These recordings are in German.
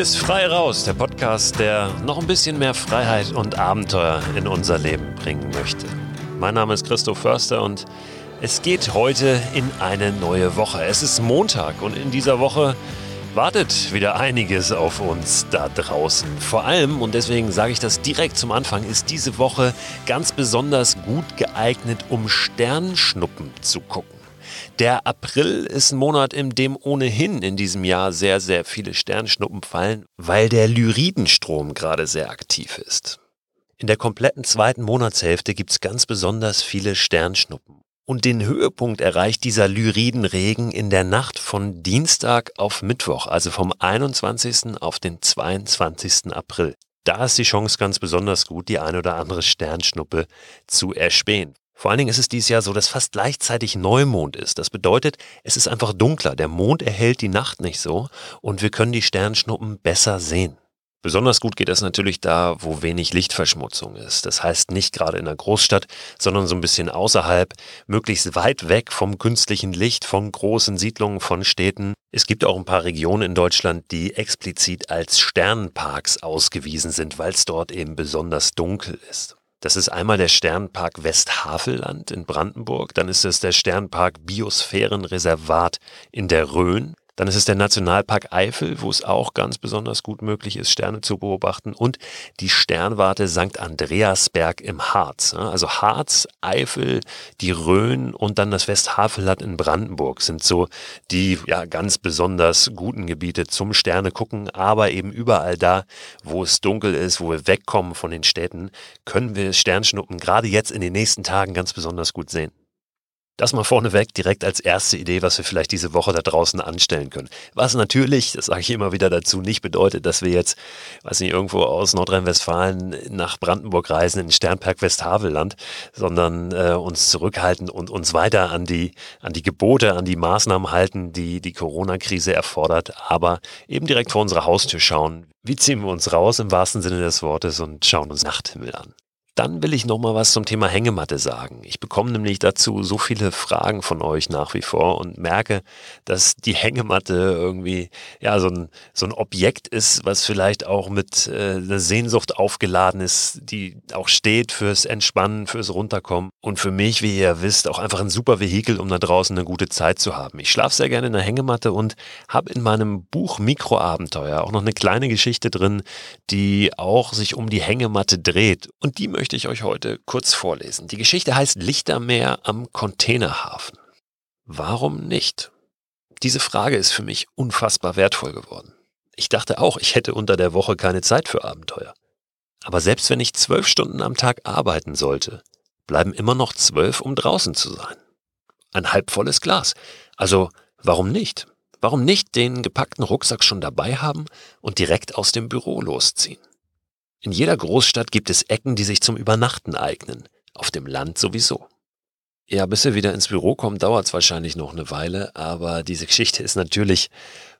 Hier ist Frei Raus, der Podcast, der noch ein bisschen mehr Freiheit und Abenteuer in unser Leben bringen möchte. Mein Name ist Christoph Förster und es geht heute in eine neue Woche. Es ist Montag und in dieser Woche wartet wieder einiges auf uns da draußen. Vor allem, und deswegen sage ich das direkt zum Anfang, ist diese Woche ganz besonders gut geeignet, um Sternschnuppen zu gucken. Der April ist ein Monat, in dem ohnehin in diesem Jahr sehr, sehr viele Sternschnuppen fallen, weil der Lyridenstrom gerade sehr aktiv ist. In der kompletten zweiten Monatshälfte gibt es ganz besonders viele Sternschnuppen. Und den Höhepunkt erreicht dieser Lyridenregen in der Nacht von Dienstag auf Mittwoch, also vom 21. auf den 22. April. Da ist die Chance ganz besonders gut, die eine oder andere Sternschnuppe zu erspähen. Vor allen Dingen ist es dieses Jahr so, dass fast gleichzeitig Neumond ist. Das bedeutet, es ist einfach dunkler. Der Mond erhält die Nacht nicht so und wir können die Sternschnuppen besser sehen. Besonders gut geht das natürlich da, wo wenig Lichtverschmutzung ist. Das heißt nicht gerade in der Großstadt, sondern so ein bisschen außerhalb, möglichst weit weg vom künstlichen Licht, von großen Siedlungen, von Städten. Es gibt auch ein paar Regionen in Deutschland, die explizit als Sternenparks ausgewiesen sind, weil es dort eben besonders dunkel ist. Das ist einmal der Sternpark Westhavelland in Brandenburg, dann ist es der Sternpark Biosphärenreservat in der Rhön, dann ist es der Nationalpark Eifel, wo es auch ganz besonders gut möglich ist, Sterne zu beobachten. Und die Sternwarte St. Andreasberg im Harz. Also Harz, Eifel, die Rhön und dann das Westhavelland in Brandenburg sind so die ja, ganz besonders guten Gebiete zum Sterne gucken. Aber eben überall da, wo es dunkel ist, wo wir wegkommen von den Städten, können wir Sternschnuppen gerade jetzt in den nächsten Tagen ganz besonders gut sehen. Das mal vorneweg direkt als erste Idee, was wir vielleicht diese Woche da draußen anstellen können. Was natürlich, das sage ich immer wieder dazu, nicht bedeutet, dass wir jetzt, weiß nicht, irgendwo aus Nordrhein-Westfalen nach Brandenburg reisen, in Sternberg Westhavelland, sondern äh, uns zurückhalten und uns weiter an die, an die Gebote, an die Maßnahmen halten, die die Corona-Krise erfordert, aber eben direkt vor unserer Haustür schauen. Wie ziehen wir uns raus im wahrsten Sinne des Wortes und schauen uns Nachthimmel an. Dann will ich noch mal was zum Thema Hängematte sagen. Ich bekomme nämlich dazu so viele Fragen von euch nach wie vor und merke, dass die Hängematte irgendwie ja so ein, so ein Objekt ist, was vielleicht auch mit äh, einer Sehnsucht aufgeladen ist, die auch steht fürs Entspannen, fürs Runterkommen und für mich, wie ihr wisst, auch einfach ein super Vehikel, um da draußen eine gute Zeit zu haben. Ich schlafe sehr gerne in der Hängematte und habe in meinem Buch Mikroabenteuer auch noch eine kleine Geschichte drin, die auch sich um die Hängematte dreht und die möchte möchte ich euch heute kurz vorlesen. Die Geschichte heißt Lichtermeer am Containerhafen. Warum nicht? Diese Frage ist für mich unfassbar wertvoll geworden. Ich dachte auch, ich hätte unter der Woche keine Zeit für Abenteuer. Aber selbst wenn ich zwölf Stunden am Tag arbeiten sollte, bleiben immer noch zwölf, um draußen zu sein. Ein halbvolles Glas. Also warum nicht? Warum nicht den gepackten Rucksack schon dabei haben und direkt aus dem Büro losziehen? In jeder Großstadt gibt es Ecken, die sich zum Übernachten eignen, auf dem Land sowieso. Ja, bis wir wieder ins Büro kommen, dauert es wahrscheinlich noch eine Weile, aber diese Geschichte ist natürlich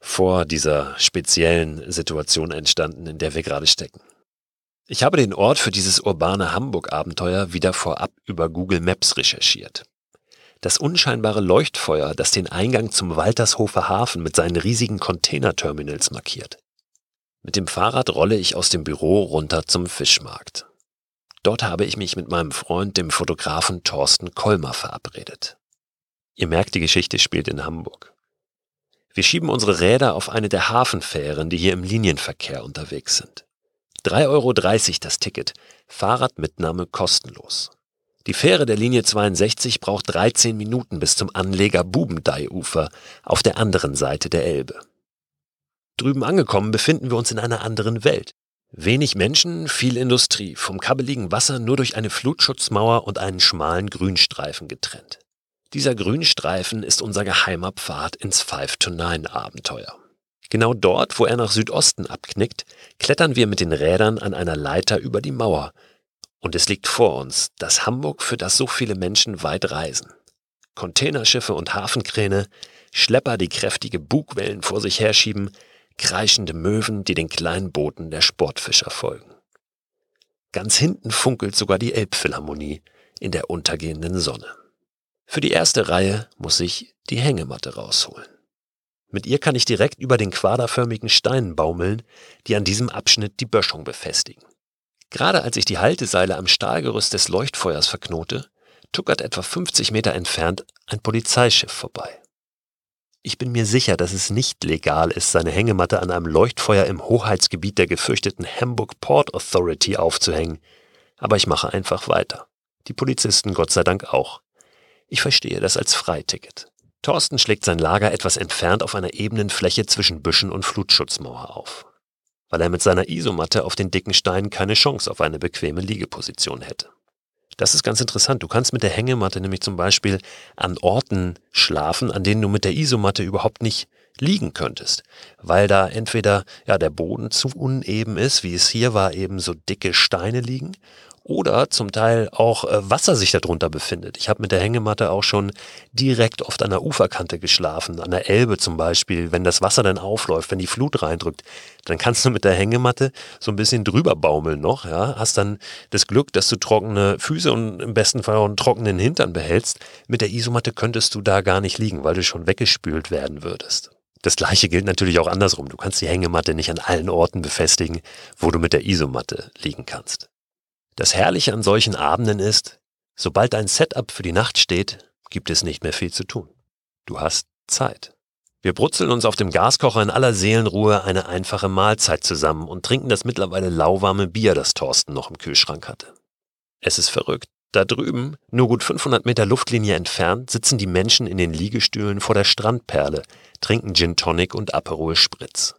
vor dieser speziellen Situation entstanden, in der wir gerade stecken. Ich habe den Ort für dieses urbane Hamburg-Abenteuer wieder vorab über Google Maps recherchiert. Das unscheinbare Leuchtfeuer, das den Eingang zum Waltershofer Hafen mit seinen riesigen Containerterminals markiert. Mit dem Fahrrad rolle ich aus dem Büro runter zum Fischmarkt. Dort habe ich mich mit meinem Freund, dem Fotografen Thorsten Kolmer, verabredet. Ihr merkt, die Geschichte spielt in Hamburg. Wir schieben unsere Räder auf eine der Hafenfähren, die hier im Linienverkehr unterwegs sind. 3,30 Euro das Ticket, Fahrradmitnahme kostenlos. Die Fähre der Linie 62 braucht 13 Minuten bis zum Anleger Bubendeiufer auf der anderen Seite der Elbe. Drüben angekommen befinden wir uns in einer anderen Welt. Wenig Menschen, viel Industrie, vom kabbeligen Wasser nur durch eine Flutschutzmauer und einen schmalen Grünstreifen getrennt. Dieser Grünstreifen ist unser geheimer Pfad ins Five to Nine Abenteuer. Genau dort, wo er nach Südosten abknickt, klettern wir mit den Rädern an einer Leiter über die Mauer. Und es liegt vor uns das Hamburg, für das so viele Menschen weit reisen. Containerschiffe und Hafenkräne, Schlepper, die kräftige Bugwellen vor sich herschieben, kreischende Möwen, die den kleinen Booten der Sportfischer folgen. Ganz hinten funkelt sogar die Elbphilharmonie in der untergehenden Sonne. Für die erste Reihe muss ich die Hängematte rausholen. Mit ihr kann ich direkt über den quaderförmigen Steinen baumeln, die an diesem Abschnitt die Böschung befestigen. Gerade als ich die Halteseile am Stahlgerüst des Leuchtfeuers verknote, tuckert etwa 50 Meter entfernt ein Polizeischiff vorbei. Ich bin mir sicher, dass es nicht legal ist, seine Hängematte an einem Leuchtfeuer im Hoheitsgebiet der gefürchteten Hamburg Port Authority aufzuhängen, aber ich mache einfach weiter. Die Polizisten Gott sei Dank auch. Ich verstehe das als Freiticket. Thorsten schlägt sein Lager etwas entfernt auf einer ebenen Fläche zwischen Büschen und Flutschutzmauer auf, weil er mit seiner Isomatte auf den dicken Steinen keine Chance auf eine bequeme Liegeposition hätte. Das ist ganz interessant. Du kannst mit der Hängematte nämlich zum Beispiel an Orten schlafen, an denen du mit der Isomatte überhaupt nicht liegen könntest, weil da entweder ja der Boden zu uneben ist, wie es hier war, eben so dicke Steine liegen, oder zum Teil auch äh, Wasser sich darunter befindet. Ich habe mit der Hängematte auch schon direkt oft an der Uferkante geschlafen, an der Elbe zum Beispiel. Wenn das Wasser dann aufläuft, wenn die Flut reindrückt, dann kannst du mit der Hängematte so ein bisschen drüber baumeln noch. Ja? Hast dann das Glück, dass du trockene Füße und im besten Fall auch einen trockenen Hintern behältst. Mit der Isomatte könntest du da gar nicht liegen, weil du schon weggespült werden würdest. Das gleiche gilt natürlich auch andersrum. Du kannst die Hängematte nicht an allen Orten befestigen, wo du mit der Isomatte liegen kannst. Das Herrliche an solchen Abenden ist, sobald dein Setup für die Nacht steht, gibt es nicht mehr viel zu tun. Du hast Zeit. Wir brutzeln uns auf dem Gaskocher in aller Seelenruhe eine einfache Mahlzeit zusammen und trinken das mittlerweile lauwarme Bier, das Thorsten noch im Kühlschrank hatte. Es ist verrückt. Da drüben, nur gut 500 Meter Luftlinie entfernt, sitzen die Menschen in den Liegestühlen vor der Strandperle, trinken Gin Tonic und Aperol Spritz.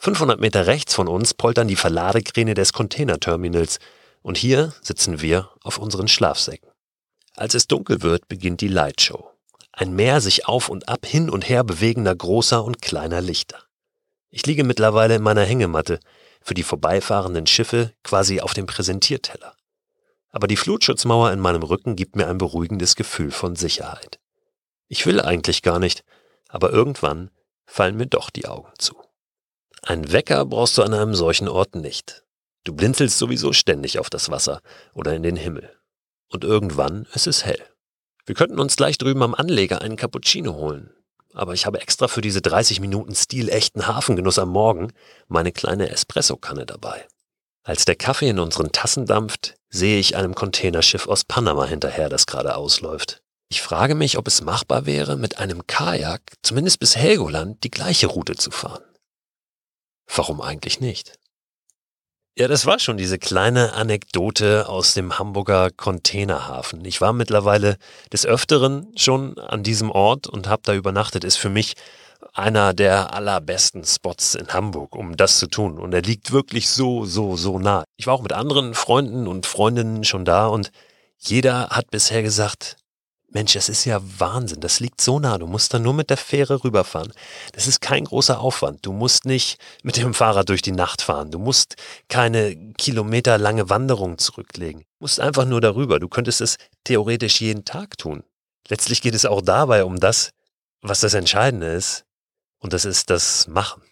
500 Meter rechts von uns poltern die Verladekräne des Containerterminals, und hier sitzen wir auf unseren Schlafsäcken. Als es dunkel wird, beginnt die Lightshow. Ein Meer sich auf und ab hin und her bewegender großer und kleiner Lichter. Ich liege mittlerweile in meiner Hängematte, für die vorbeifahrenden Schiffe quasi auf dem Präsentierteller. Aber die Flutschutzmauer in meinem Rücken gibt mir ein beruhigendes Gefühl von Sicherheit. Ich will eigentlich gar nicht, aber irgendwann fallen mir doch die Augen zu. Ein Wecker brauchst du an einem solchen Ort nicht. Du blinzelst sowieso ständig auf das Wasser oder in den Himmel. Und irgendwann ist es hell. Wir könnten uns gleich drüben am Anleger einen Cappuccino holen. Aber ich habe extra für diese 30 Minuten stilechten Hafengenuss am Morgen meine kleine Espressokanne dabei. Als der Kaffee in unseren Tassen dampft, sehe ich einem Containerschiff aus Panama hinterher, das gerade ausläuft. Ich frage mich, ob es machbar wäre, mit einem Kajak zumindest bis Helgoland die gleiche Route zu fahren. Warum eigentlich nicht? Ja, das war schon diese kleine Anekdote aus dem Hamburger Containerhafen. Ich war mittlerweile des Öfteren schon an diesem Ort und habe da übernachtet. Ist für mich einer der allerbesten Spots in Hamburg, um das zu tun. Und er liegt wirklich so, so, so nah. Ich war auch mit anderen Freunden und Freundinnen schon da und jeder hat bisher gesagt, Mensch, das ist ja Wahnsinn. Das liegt so nah. Du musst da nur mit der Fähre rüberfahren. Das ist kein großer Aufwand. Du musst nicht mit dem Fahrrad durch die Nacht fahren. Du musst keine kilometerlange Wanderung zurücklegen. Du musst einfach nur darüber. Du könntest es theoretisch jeden Tag tun. Letztlich geht es auch dabei um das, was das Entscheidende ist. Und das ist das Machen.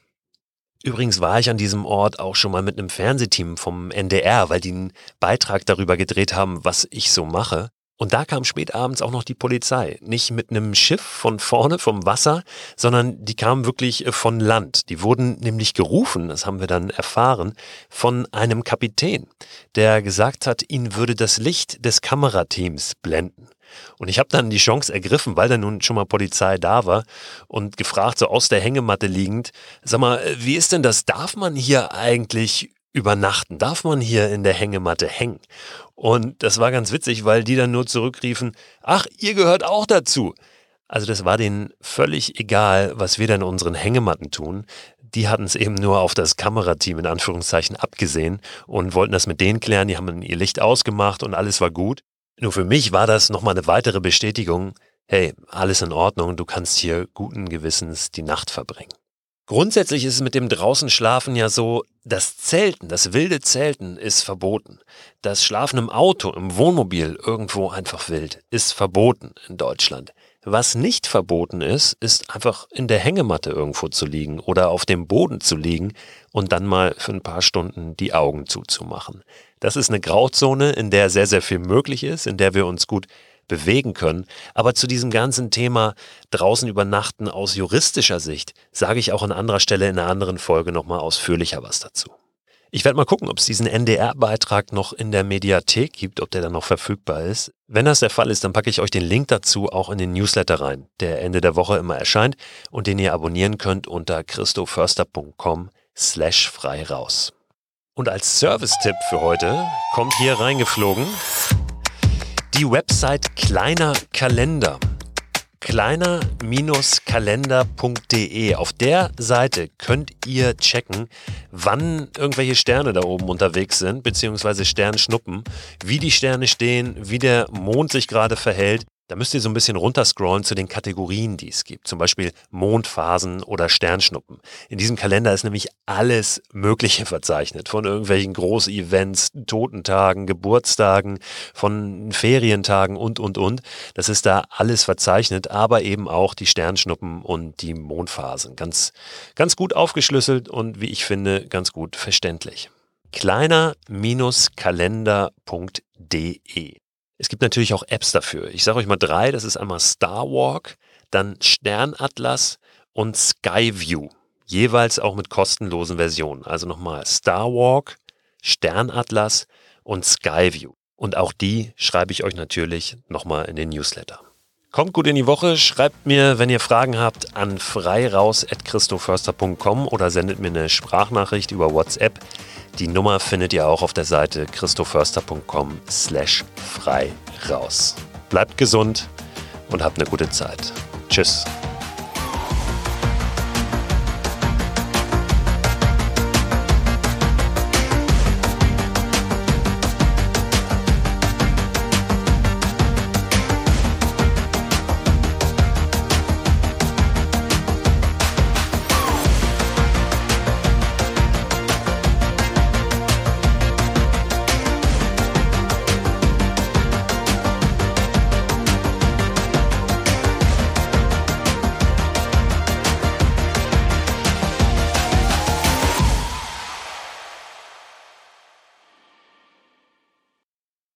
Übrigens war ich an diesem Ort auch schon mal mit einem Fernsehteam vom NDR, weil die einen Beitrag darüber gedreht haben, was ich so mache. Und da kam spät abends auch noch die Polizei. Nicht mit einem Schiff von vorne vom Wasser, sondern die kamen wirklich äh, von Land. Die wurden nämlich gerufen, das haben wir dann erfahren, von einem Kapitän, der gesagt hat, ihn würde das Licht des Kamerateams blenden. Und ich habe dann die Chance ergriffen, weil da nun schon mal Polizei da war und gefragt, so aus der Hängematte liegend, sag mal, äh, wie ist denn das? Darf man hier eigentlich übernachten? Darf man hier in der Hängematte hängen? Und das war ganz witzig, weil die dann nur zurückriefen, ach, ihr gehört auch dazu. Also das war denen völlig egal, was wir dann in unseren Hängematten tun. Die hatten es eben nur auf das Kamerateam in Anführungszeichen abgesehen und wollten das mit denen klären. Die haben ihr Licht ausgemacht und alles war gut. Nur für mich war das nochmal eine weitere Bestätigung, hey, alles in Ordnung, du kannst hier guten Gewissens die Nacht verbringen. Grundsätzlich ist es mit dem draußen Schlafen ja so, das Zelten, das wilde Zelten ist verboten. Das Schlafen im Auto, im Wohnmobil, irgendwo einfach wild, ist verboten in Deutschland. Was nicht verboten ist, ist einfach in der Hängematte irgendwo zu liegen oder auf dem Boden zu liegen und dann mal für ein paar Stunden die Augen zuzumachen. Das ist eine Grauzone, in der sehr, sehr viel möglich ist, in der wir uns gut bewegen können. Aber zu diesem ganzen Thema draußen übernachten aus juristischer Sicht sage ich auch an anderer Stelle in einer anderen Folge nochmal ausführlicher was dazu. Ich werde mal gucken, ob es diesen NDR-Beitrag noch in der Mediathek gibt, ob der dann noch verfügbar ist. Wenn das der Fall ist, dann packe ich euch den Link dazu auch in den Newsletter rein, der Ende der Woche immer erscheint und den ihr abonnieren könnt unter christoförster.com slash frei raus. Und als Service-Tipp für heute kommt hier reingeflogen die Website Kleiner Kalender kleiner-kalender.de. Auf der Seite könnt ihr checken, wann irgendwelche Sterne da oben unterwegs sind, beziehungsweise Sternschnuppen, wie die Sterne stehen, wie der Mond sich gerade verhält da müsst ihr so ein bisschen runterscrollen zu den Kategorien, die es gibt. Zum Beispiel Mondphasen oder Sternschnuppen. In diesem Kalender ist nämlich alles Mögliche verzeichnet. Von irgendwelchen Großevents, Totentagen, Geburtstagen, von Ferientagen und, und, und. Das ist da alles verzeichnet, aber eben auch die Sternschnuppen und die Mondphasen. Ganz, ganz gut aufgeschlüsselt und wie ich finde, ganz gut verständlich. Kleiner-kalender.de es gibt natürlich auch Apps dafür. Ich sage euch mal drei. Das ist einmal Starwalk, dann Sternatlas und Skyview. Jeweils auch mit kostenlosen Versionen. Also nochmal Starwalk, Sternatlas und Skyview. Und auch die schreibe ich euch natürlich nochmal in den Newsletter. Kommt gut in die Woche, schreibt mir, wenn ihr Fragen habt, an freiraus.christoförster.com oder sendet mir eine Sprachnachricht über WhatsApp. Die Nummer findet ihr auch auf der Seite christoförster.com slash frei raus. Bleibt gesund und habt eine gute Zeit. Tschüss.